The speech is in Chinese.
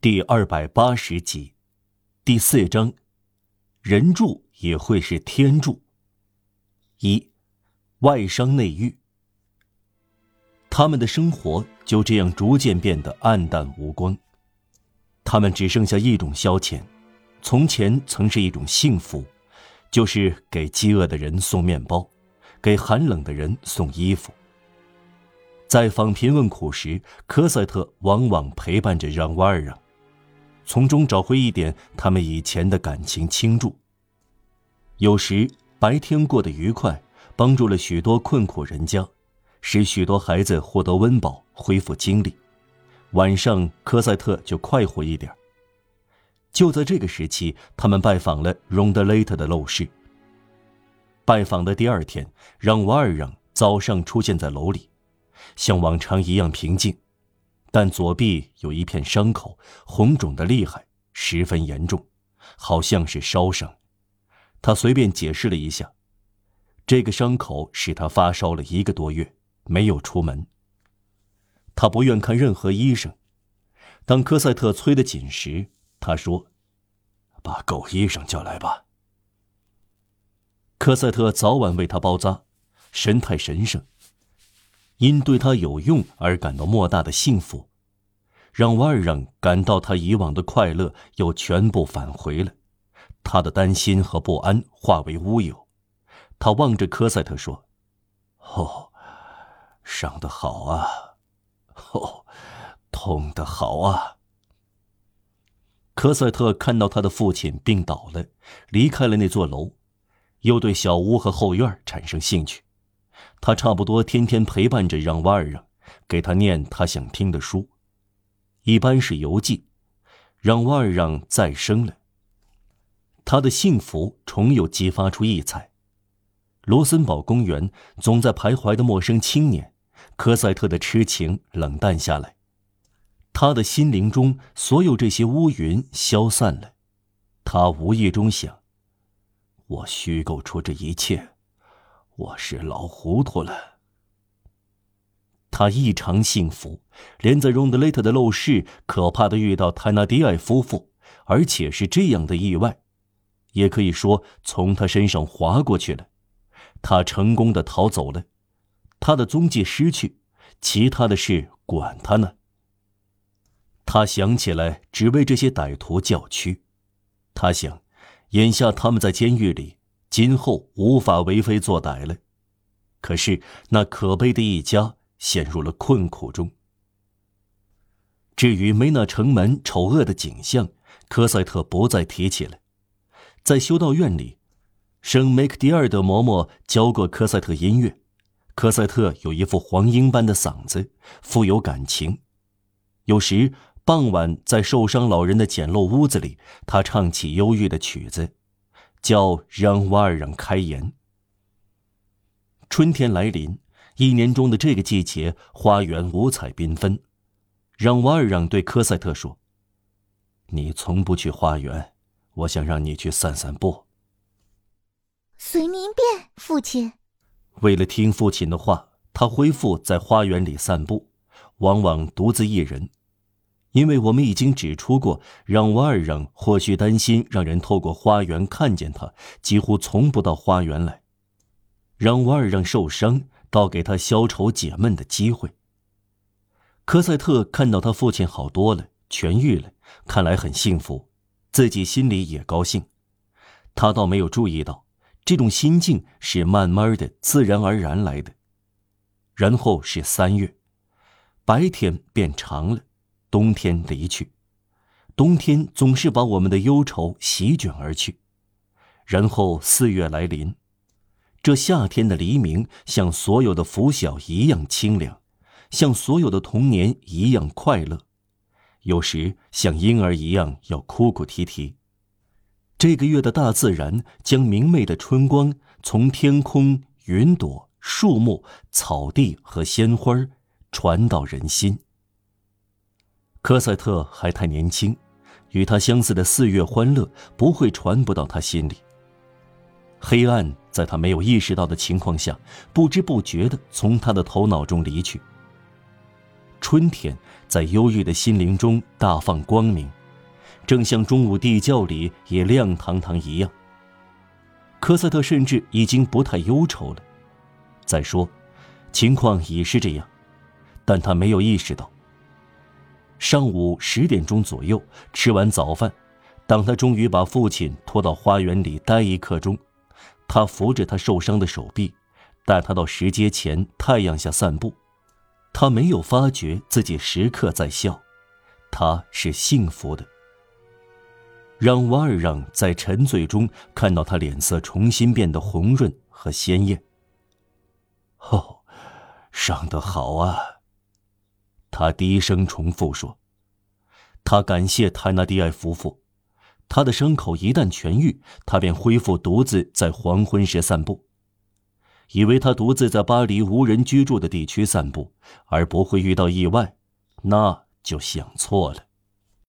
第二百八十集，第四章，人柱也会是天柱。一，外伤内郁。他们的生活就这样逐渐变得暗淡无光，他们只剩下一种消遣，从前曾是一种幸福，就是给饥饿的人送面包，给寒冷的人送衣服。在访贫问苦时，科赛特往往陪伴着让瓦尔让。从中找回一点他们以前的感情倾注。有时白天过得愉快，帮助了许多困苦人家，使许多孩子获得温饱，恢复精力。晚上科赛特就快活一点。就在这个时期，他们拜访了荣德雷特的陋室。拜访的第二天，让瓦尔让早上出现在楼里，像往常一样平静。但左臂有一片伤口，红肿的厉害，十分严重，好像是烧伤。他随便解释了一下，这个伤口使他发烧了一个多月，没有出门。他不愿看任何医生。当科赛特催得紧时，他说：“把狗医生叫来吧。”科赛特早晚为他包扎，神态神圣。因对他有用而感到莫大的幸福，让瓦尔让感到他以往的快乐又全部返回了，他的担心和不安化为乌有。他望着科赛特说：“哦，伤得好啊，哦，痛得好啊。”科赛特看到他的父亲病倒了，离开了那座楼，又对小屋和后院产生兴趣。他差不多天天陪伴着让瓦尔让，给他念他想听的书，一般是游记。让瓦尔让再生了，他的幸福重又激发出异彩。罗森堡公园总在徘徊的陌生青年，科赛特的痴情冷淡下来，他的心灵中所有这些乌云消散了。他无意中想：我虚构出这一切。我是老糊涂了。他异常幸福，连在荣德雷特的陋室可怕的遇到泰纳迪埃夫妇，而且是这样的意外，也可以说从他身上划过去了。他成功的逃走了，他的踪迹失去，其他的事管他呢。他想起来，只为这些歹徒叫屈。他想，眼下他们在监狱里。今后无法为非作歹了，可是那可悲的一家陷入了困苦中。至于梅纳城门丑恶的景象，科赛特不再提起了。在修道院里，圣梅克迪尔德嬷嬷教过科赛特音乐，科赛特有一副黄莺般的嗓子，富有感情。有时傍晚在受伤老人的简陋屋子里，他唱起忧郁的曲子。叫让瓦尔让开颜。春天来临，一年中的这个季节，花园五彩缤纷。让瓦尔让对科赛特说：“你从不去花园，我想让你去散散步。”随您便，父亲。为了听父亲的话，他恢复在花园里散步，往往独自一人。因为我们已经指出过，让瓦尔让或许担心让人透过花园看见他，几乎从不到花园来。让瓦尔让受伤，倒给他消愁解闷的机会。科赛特看到他父亲好多了，痊愈了，看来很幸福，自己心里也高兴。他倒没有注意到，这种心境是慢慢的、自然而然来的。然后是三月，白天变长了。冬天离去，冬天总是把我们的忧愁席卷而去，然后四月来临，这夏天的黎明像所有的拂晓一样清凉，像所有的童年一样快乐，有时像婴儿一样要哭哭啼啼。这个月的大自然将明媚的春光从天空、云朵、树木、草地和鲜花传到人心。科赛特还太年轻，与他相似的四月欢乐不会传不到他心里。黑暗在他没有意识到的情况下，不知不觉地从他的头脑中离去。春天在忧郁的心灵中大放光明，正像中午地窖里也亮堂堂一样。科赛特甚至已经不太忧愁了。再说，情况已是这样，但他没有意识到。上午十点钟左右，吃完早饭，当他终于把父亲拖到花园里待一刻钟，他扶着他受伤的手臂，带他到石阶前太阳下散步。他没有发觉自己时刻在笑，他是幸福的。让瓦尔让在沉醉中看到他脸色重新变得红润和鲜艳。哦，伤得好啊！他低声重复说：“他感谢泰纳蒂埃夫妇，他的伤口一旦痊愈，他便恢复独自在黄昏时散步。以为他独自在巴黎无人居住的地区散步，而不会遇到意外，那就想错了。”